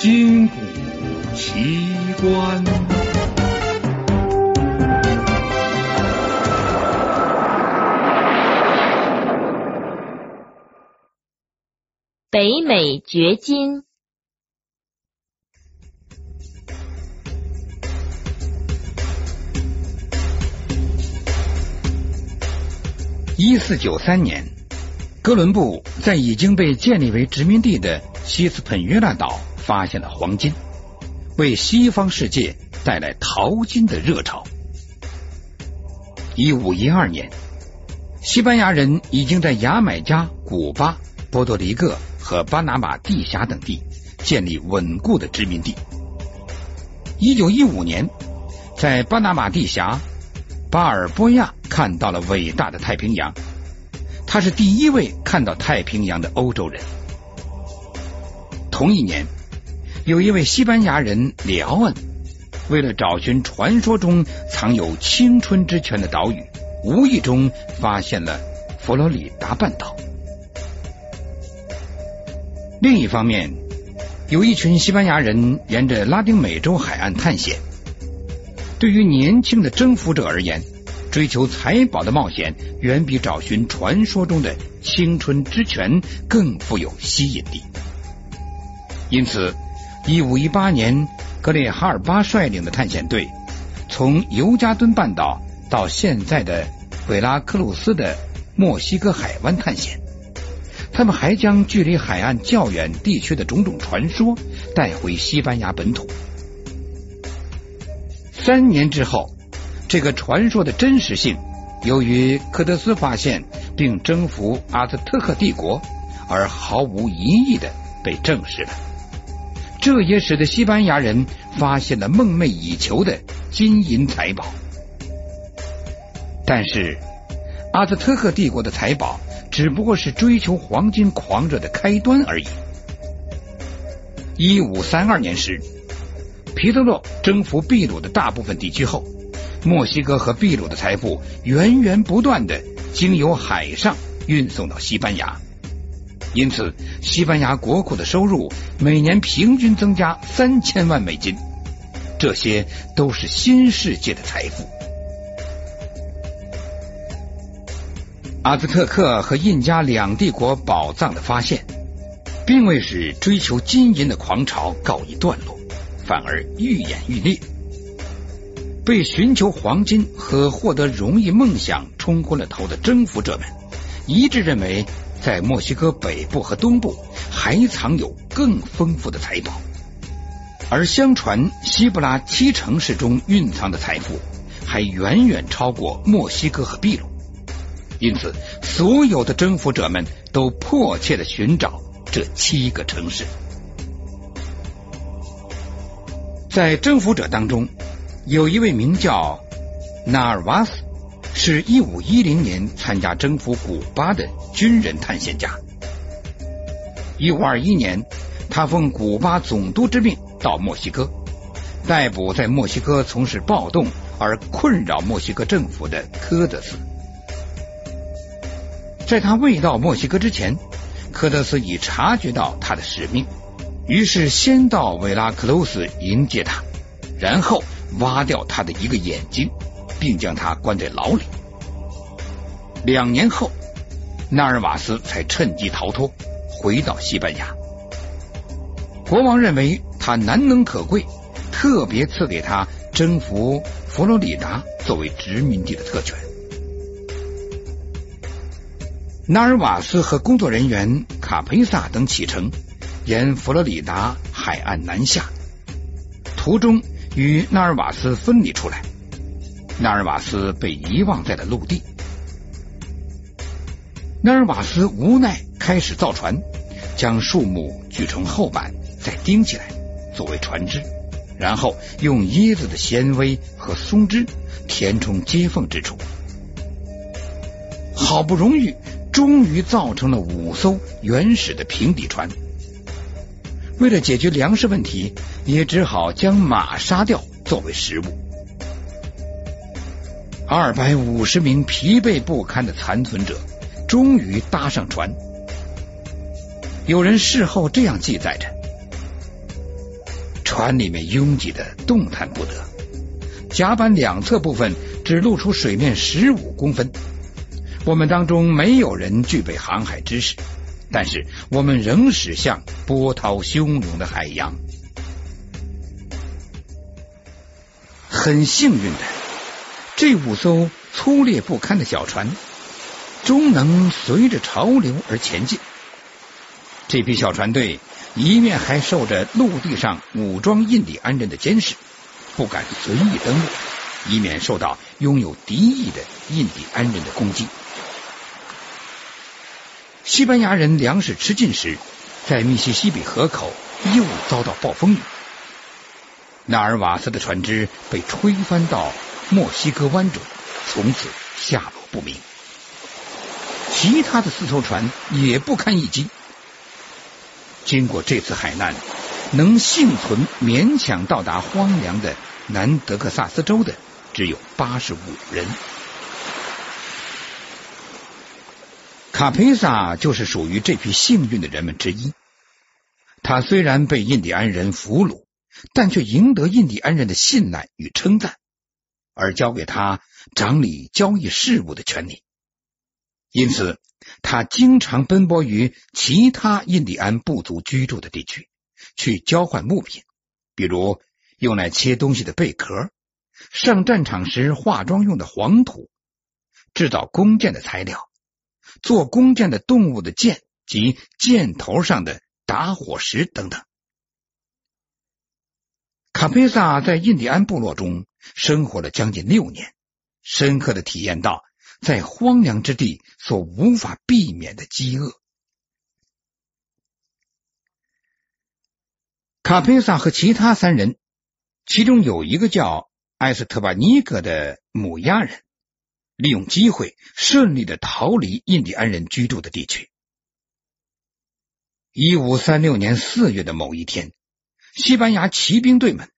今古奇观。北美掘金。一四九三年，哥伦布在已经被建立为殖民地的西斯彭约纳岛发现了黄金，为西方世界带来淘金的热潮。一五一二年，西班牙人已经在牙买加、古巴、波多黎各和巴拿马地峡等地建立稳固的殖民地。一九一五年，在巴拿马地峡。巴尔波亚看到了伟大的太平洋，他是第一位看到太平洋的欧洲人。同一年，有一位西班牙人里奥恩，为了找寻传说中藏有青春之泉的岛屿，无意中发现了佛罗里达半岛。另一方面，有一群西班牙人沿着拉丁美洲海岸探险。对于年轻的征服者而言，追求财宝的冒险远比找寻传说中的青春之泉更富有吸引力。因此，一五一八年，格列哈尔巴率领的探险队从尤加敦半岛到现在的维拉克鲁斯的墨西哥海湾探险。他们还将距离海岸较远地区的种种传说带回西班牙本土。三年之后，这个传说的真实性，由于科德斯发现并征服阿兹特克帝国，而毫无疑义的被证实了。这也使得西班牙人发现了梦寐以求的金银财宝。但是，阿兹特克帝国的财宝只不过是追求黄金狂热的开端而已。一五三二年时。皮特洛征服秘鲁的大部分地区后，墨西哥和秘鲁的财富源源不断的经由海上运送到西班牙，因此西班牙国库的收入每年平均增加三千万美金，这些都是新世界的财富。阿兹特克和印加两帝国宝藏的发现，并未使追求金银的狂潮告一段落。反而愈演愈烈，被寻求黄金和获得荣誉梦想冲昏了头的征服者们，一致认为在墨西哥北部和东部还藏有更丰富的财宝，而相传西布拉七城市中蕴藏的财富还远远超过墨西哥和秘鲁，因此所有的征服者们都迫切的寻找这七个城市。在征服者当中，有一位名叫纳尔瓦斯，是一五一零年参加征服古巴的军人探险家。一五二一年，他奉古巴总督之命到墨西哥，逮捕在墨西哥从事暴动而困扰墨西哥政府的科德斯。在他未到墨西哥之前，科德斯已察觉到他的使命。于是，先到维拉克鲁斯迎接他，然后挖掉他的一个眼睛，并将他关在牢里。两年后，纳尔瓦斯才趁机逃脱，回到西班牙。国王认为他难能可贵，特别赐给他征服佛罗里达作为殖民地的特权。纳尔瓦斯和工作人员卡佩萨等启程。沿佛罗里达海岸南下，途中与纳尔瓦斯分离出来，纳尔瓦斯被遗忘在了陆地。纳尔瓦斯无奈开始造船，将树木锯成厚板，再钉起来作为船只，然后用椰子的纤维和松枝填充接缝之处。好不容易，终于造成了五艘原始的平底船。为了解决粮食问题，也只好将马杀掉作为食物。二百五十名疲惫不堪的残存者终于搭上船。有人事后这样记载着：船里面拥挤的动弹不得，甲板两侧部分只露出水面十五公分。我们当中没有人具备航海知识，但是我们仍驶向波涛汹涌的海洋。很幸运的，这五艘粗劣不堪的小船终能随着潮流而前进。这批小船队一面还受着陆地上武装印第安人的监视，不敢随意登陆，以免受到拥有敌意的印第安人的攻击。西班牙人粮食吃尽时，在密西西比河口又遭到暴风雨。纳尔瓦斯的船只被吹翻到墨西哥湾中，从此下落不明。其他的四艘船也不堪一击。经过这次海难，能幸存、勉强到达荒凉的南德克萨斯州的只有八十五人。卡佩萨就是属于这批幸运的人们之一。他虽然被印第安人俘虏。但却赢得印第安人的信赖与称赞，而交给他掌理交易事务的权利。因此，他经常奔波于其他印第安部族居住的地区，去交换物品，比如用来切东西的贝壳、上战场时化妆用的黄土、制造弓箭的材料、做弓箭的动物的箭及箭头上的打火石等等。卡佩萨在印第安部落中生活了将近六年，深刻的体验到在荒凉之地所无法避免的饥饿。卡佩萨和其他三人，其中有一个叫埃斯特巴尼格的母鸭人，利用机会顺利的逃离印第安人居住的地区。一五三六年四月的某一天。西班牙骑兵队们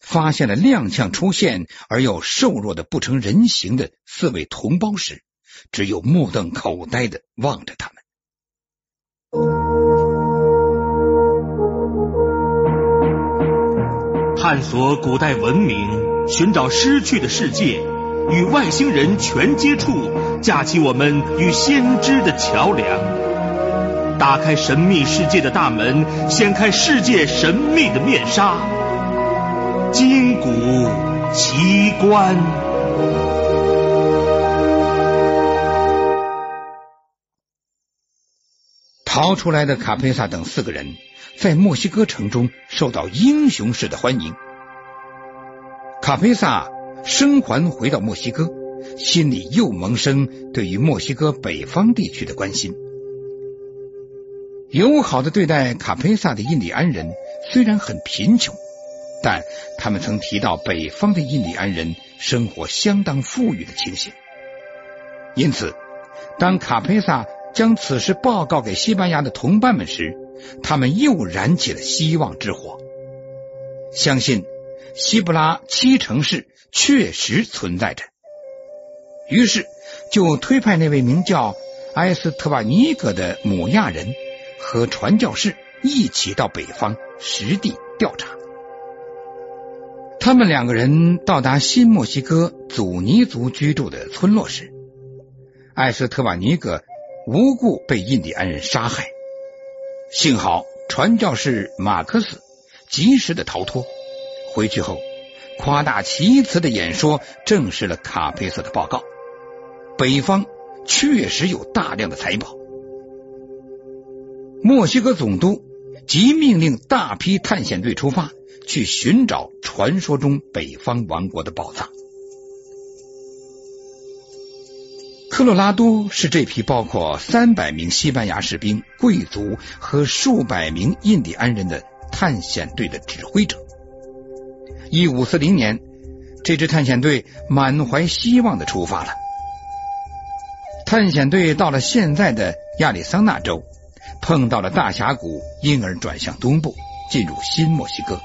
发现了踉跄出现而又瘦弱的不成人形的四位同胞时，只有目瞪口呆的望着他们。探索古代文明，寻找失去的世界，与外星人全接触，架起我们与先知的桥梁。打开神秘世界的大门，掀开世界神秘的面纱，筋骨奇观。逃出来的卡佩萨等四个人，在墨西哥城中受到英雄式的欢迎。卡佩萨生还回到墨西哥，心里又萌生对于墨西哥北方地区的关心。友好的对待卡佩萨的印第安人虽然很贫穷，但他们曾提到北方的印第安人生活相当富裕的情形。因此，当卡佩萨将此事报告给西班牙的同伴们时，他们又燃起了希望之火，相信西布拉七城市确实存在着。于是，就推派那位名叫埃斯特瓦尼格的母亚人。和传教士一起到北方实地调查。他们两个人到达新墨西哥祖尼族居住的村落时，艾斯特瓦尼格无故被印第安人杀害。幸好传教士马克思及时的逃脱，回去后夸大其词的演说证实了卡佩瑟的报告：北方确实有大量的财宝。墨西哥总督即命令大批探险队出发，去寻找传说中北方王国的宝藏。科罗拉多是这批包括三百名西班牙士兵、贵族和数百名印第安人的探险队的指挥者。一五四零年，这支探险队满怀希望的出发了。探险队到了现在的亚利桑那州。碰到了大峡谷，因而转向东部，进入新墨西哥。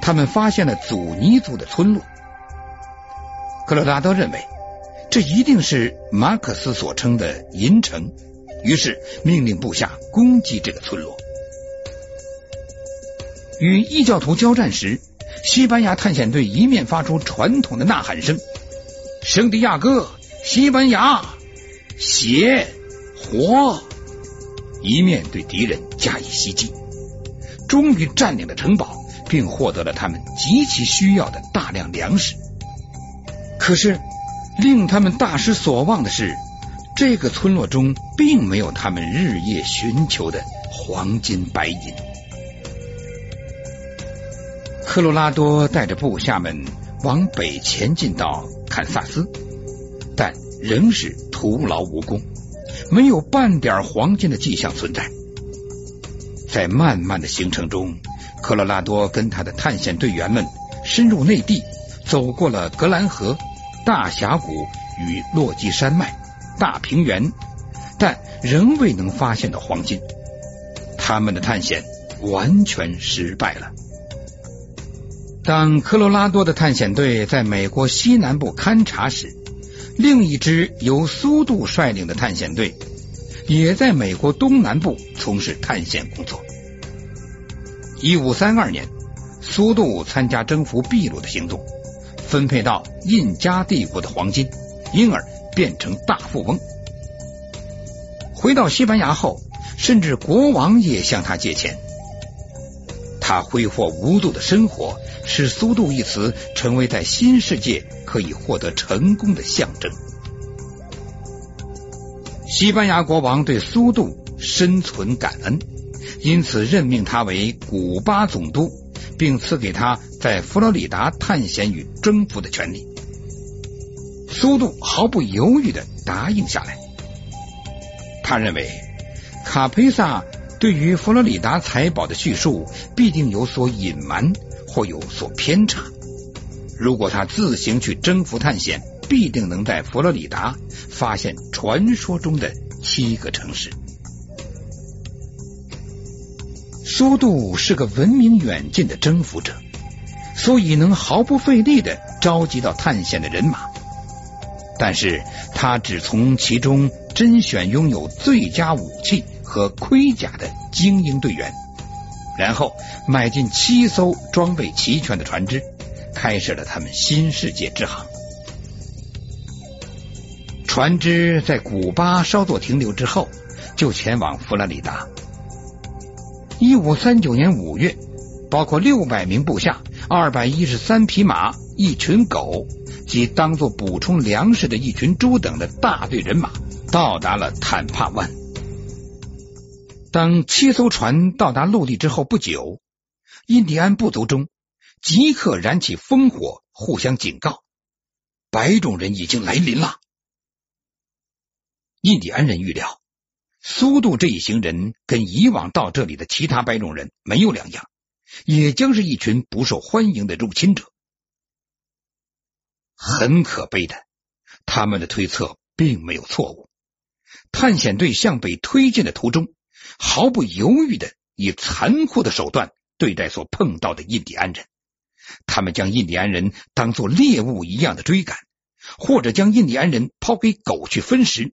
他们发现了祖尼族的村落。克罗拉多认为，这一定是马克思所称的银城，于是命令部下攻击这个村落。与异教徒交战时，西班牙探险队一面发出传统的呐喊声：“圣地亚哥，西班牙，血活！”一面对敌人加以袭击，终于占领了城堡，并获得了他们极其需要的大量粮食。可是，令他们大失所望的是，这个村落中并没有他们日夜寻求的黄金白银。科罗拉多带着部下们往北前进到堪萨斯，但仍是徒劳无功。没有半点黄金的迹象存在。在漫漫的行程中，科罗拉多跟他的探险队员们深入内地，走过了格兰河、大峡谷与落基山脉、大平原，但仍未能发现到黄金。他们的探险完全失败了。当科罗拉多的探险队在美国西南部勘察时，另一支由苏杜率领的探险队也在美国东南部从事探险工作。一五三二年，苏度参加征服秘鲁的行动，分配到印加帝国的黄金，因而变成大富翁。回到西班牙后，甚至国王也向他借钱。他挥霍无度的生活，使苏度一词成为在新世界。可以获得成功的象征。西班牙国王对苏度深存感恩，因此任命他为古巴总督，并赐给他在佛罗里达探险与征服的权利。苏杜毫不犹豫的答应下来。他认为卡佩萨对于佛罗里达财宝的叙述必定有所隐瞒或有所偏差。如果他自行去征服探险，必定能在佛罗里达发现传说中的七个城市。苏度是个闻名远近的征服者，所以能毫不费力的召集到探险的人马。但是他只从其中甄选拥有最佳武器和盔甲的精英队员，然后买进七艘装备齐全的船只。开始了他们新世界之航。船只在古巴稍作停留之后，就前往佛罗里达。一五三九年五月，包括六百名部下、二百一十三匹马、一群狗及当做补充粮食的一群猪等的大队人马到达了坦帕湾。当七艘船到达陆地之后不久，印第安部族中。即刻燃起烽火，互相警告：白种人已经来临了。印第安人预料，苏度这一行人跟以往到这里的其他白种人没有两样，也将是一群不受欢迎的入侵者。很可悲的，他们的推测并没有错误。探险队向北推进的途中，毫不犹豫的以残酷的手段对待所碰到的印第安人。他们将印第安人当作猎物一样的追赶，或者将印第安人抛给狗去分食，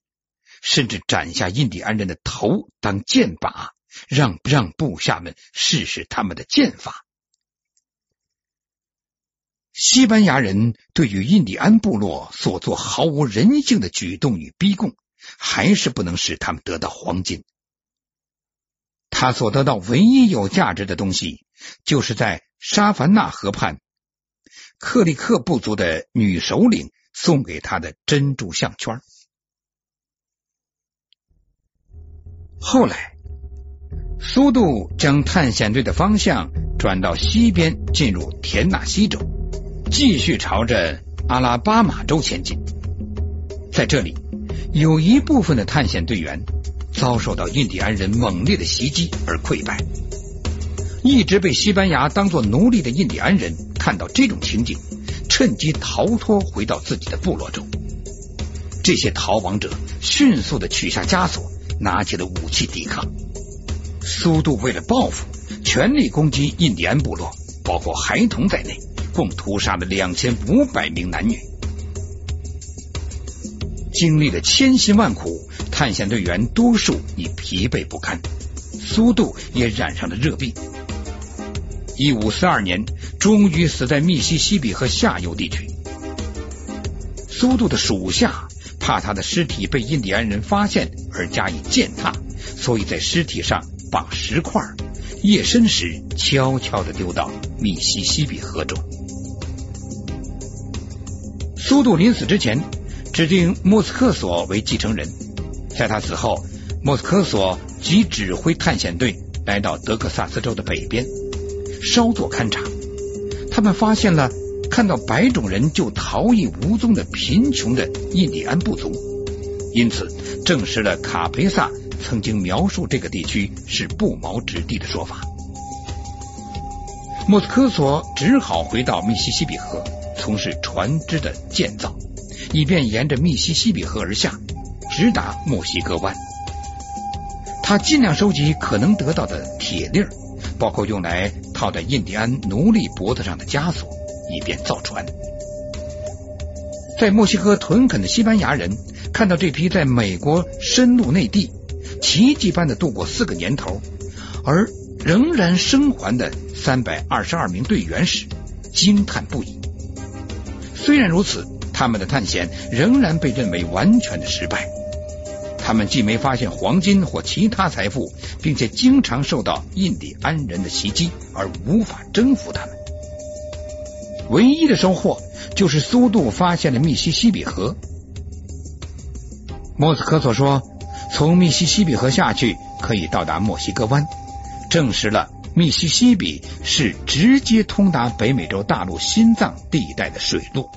甚至斩下印第安人的头当剑靶，让让部下们试试他们的剑法。西班牙人对于印第安部落所做毫无人性的举动与逼供，还是不能使他们得到黄金。他所得到唯一有价值的东西，就是在。沙凡纳河畔，克里克部族的女首领送给他的珍珠项圈。后来，苏杜将探险队的方向转到西边，进入田纳西州，继续朝着阿拉巴马州前进。在这里，有一部分的探险队员遭受到印第安人猛烈的袭击而溃败。一直被西班牙当作奴隶的印第安人看到这种情景，趁机逃脱回到自己的部落中。这些逃亡者迅速的取下枷锁，拿起了武器抵抗。苏杜为了报复，全力攻击印第安部落，包括孩童在内，共屠杀了两千五百名男女。经历了千辛万苦，探险队员多数已疲惫不堪，苏杜也染上了热病。一五四二年，终于死在密西西比河下游地区。苏度的属下怕他的尸体被印第安人发现而加以践踏，所以在尸体上绑石块，夜深时悄悄的丢到密西西比河中。苏度临死之前指定莫斯科索为继承人，在他死后，莫斯科索即指挥探险队来到德克萨斯州的北边，稍作勘察，他们发现了看到白种人就逃逸无踪的贫穷的印第安部族，因此证实了卡佩萨曾经描述这个地区是不毛之地的说法。莫斯科索只好回到密西西比河。从事船只的建造，以便沿着密西西比河而下，直达墨西哥湾。他尽量收集可能得到的铁粒儿，包括用来套在印第安奴隶脖子上的枷锁，以便造船。在墨西哥屯垦的西班牙人看到这批在美国深入内地、奇迹般的度过四个年头，而仍然生还的三百二十二名队员时，惊叹不已。虽然如此，他们的探险仍然被认为完全的失败。他们既没发现黄金或其他财富，并且经常受到印第安人的袭击，而无法征服他们。唯一的收获就是苏度发现了密西西比河。莫斯科所说，从密西西比河下去可以到达墨西哥湾，证实了密西西比是直接通达北美洲大陆心脏地带的水路。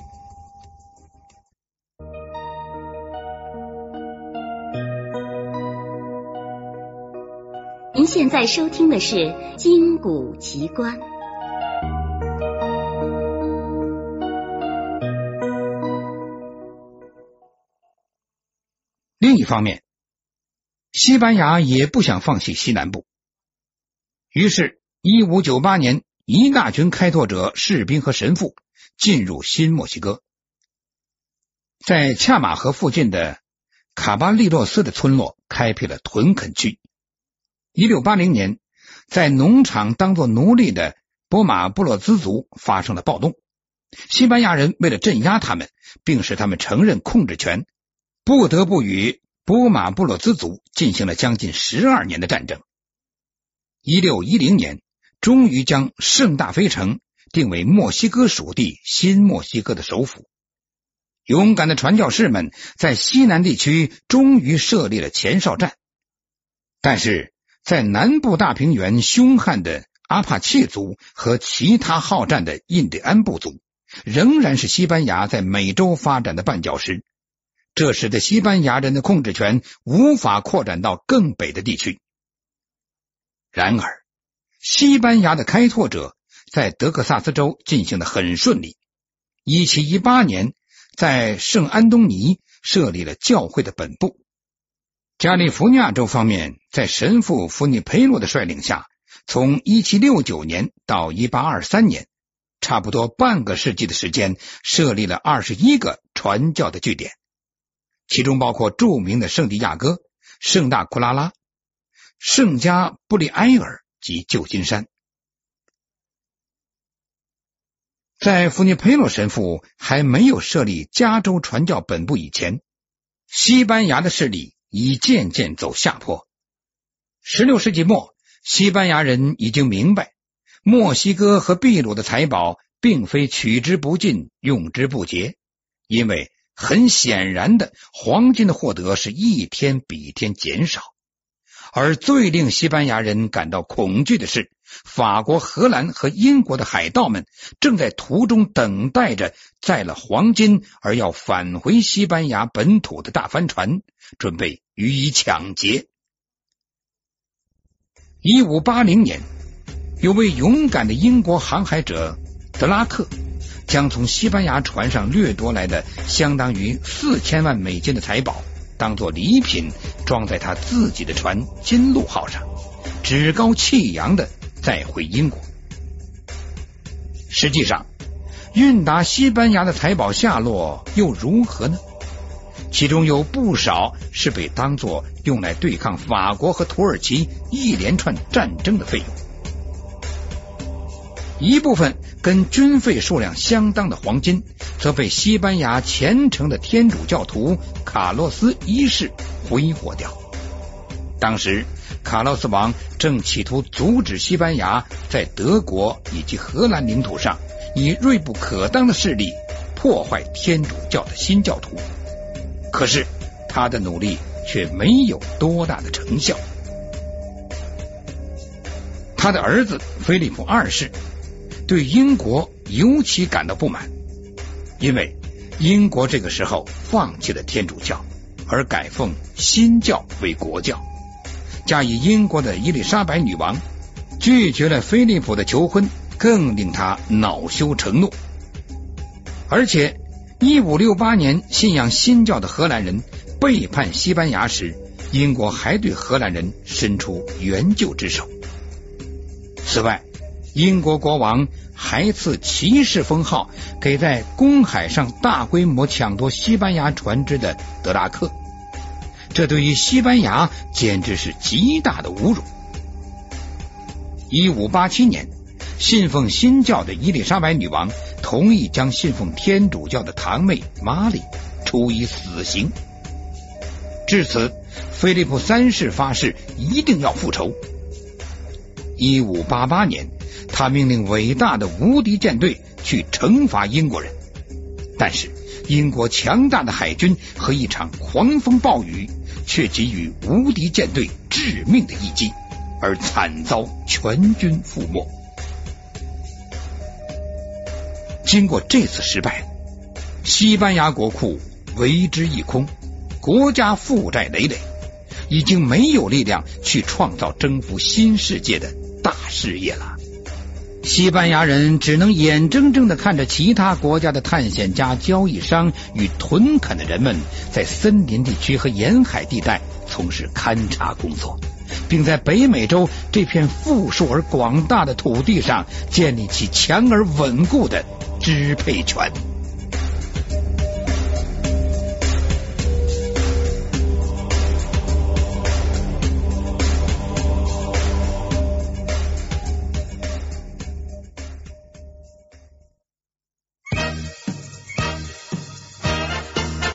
您现在收听的是《金谷奇观》。另一方面，西班牙也不想放弃西南部，于是，一五九八年，一大群开拓者、士兵和神父进入新墨西哥，在恰马河附近的卡巴利洛斯的村落开辟了屯垦区。一六八零年，在农场当做奴隶的波马布洛兹族发生了暴动。西班牙人为了镇压他们，并使他们承认控制权，不得不与波马布洛兹族进行了将近十二年的战争。一六一零年，终于将圣大菲城定为墨西哥属地新墨西哥的首府。勇敢的传教士们在西南地区终于设立了前哨站，但是。在南部大平原，凶悍的阿帕契族和其他好战的印第安部族仍然是西班牙在美洲发展的绊脚石，这使得西班牙人的控制权无法扩展到更北的地区。然而，西班牙的开拓者在德克萨斯州进行的很顺利。一七一八年，在圣安东尼设立了教会的本部。加利福尼亚州方面，在神父弗尼佩洛的率领下，从1769年到1823年，差不多半个世纪的时间，设立了21个传教的据点，其中包括著名的圣地亚哥、圣大库拉拉、圣加布里埃尔及旧金山。在弗尼佩洛神父还没有设立加州传教本部以前，西班牙的势力。已渐渐走下坡。十六世纪末，西班牙人已经明白，墨西哥和秘鲁的财宝并非取之不尽、用之不竭，因为很显然的，黄金的获得是一天比一天减少。而最令西班牙人感到恐惧的是，法国、荷兰和英国的海盗们正在途中等待着载了黄金而要返回西班牙本土的大帆船，准备予以抢劫。一五八零年，有位勇敢的英国航海者德拉克，将从西班牙船上掠夺来的相当于四千万美金的财宝。当做礼品装在他自己的船“金鹿号”上，趾高气扬的再回英国。实际上，运达西班牙的财宝下落又如何呢？其中有不少是被当作用来对抗法国和土耳其一连串战争的费用。一部分跟军费数量相当的黄金，则被西班牙虔诚的天主教徒卡洛斯一世挥霍掉。当时，卡洛斯王正企图阻止西班牙在德国以及荷兰领土上以锐不可当的势力破坏天主教的新教徒，可是他的努力却没有多大的成效。他的儿子菲利普二世对英国尤其感到不满，因为英国这个时候放弃了天主教，而改奉新教为国教。加以英国的伊丽莎白女王拒绝了菲利普的求婚，更令他恼羞成怒。而且，一五六八年信仰新教的荷兰人背叛西班牙时，英国还对荷兰人伸出援救之手。此外，英国国王还赐骑士封号给在公海上大规模抢夺西班牙船只的德拉克。这对于西班牙简直是极大的侮辱。一五八七年，信奉新教的伊丽莎白女王同意将信奉天主教的堂妹玛丽处以死刑。至此，菲利普三世发誓一定要复仇。一五八八年，他命令伟大的无敌舰队去惩罚英国人，但是英国强大的海军和一场狂风暴雨。却给予无敌舰队致命的一击，而惨遭全军覆没。经过这次失败，西班牙国库为之一空，国家负债累累，已经没有力量去创造征服新世界的大事业了。西班牙人只能眼睁睁的看着其他国家的探险家、交易商与屯垦的人们在森林地区和沿海地带从事勘察工作，并在北美洲这片富庶而广大的土地上建立起强而稳固的支配权。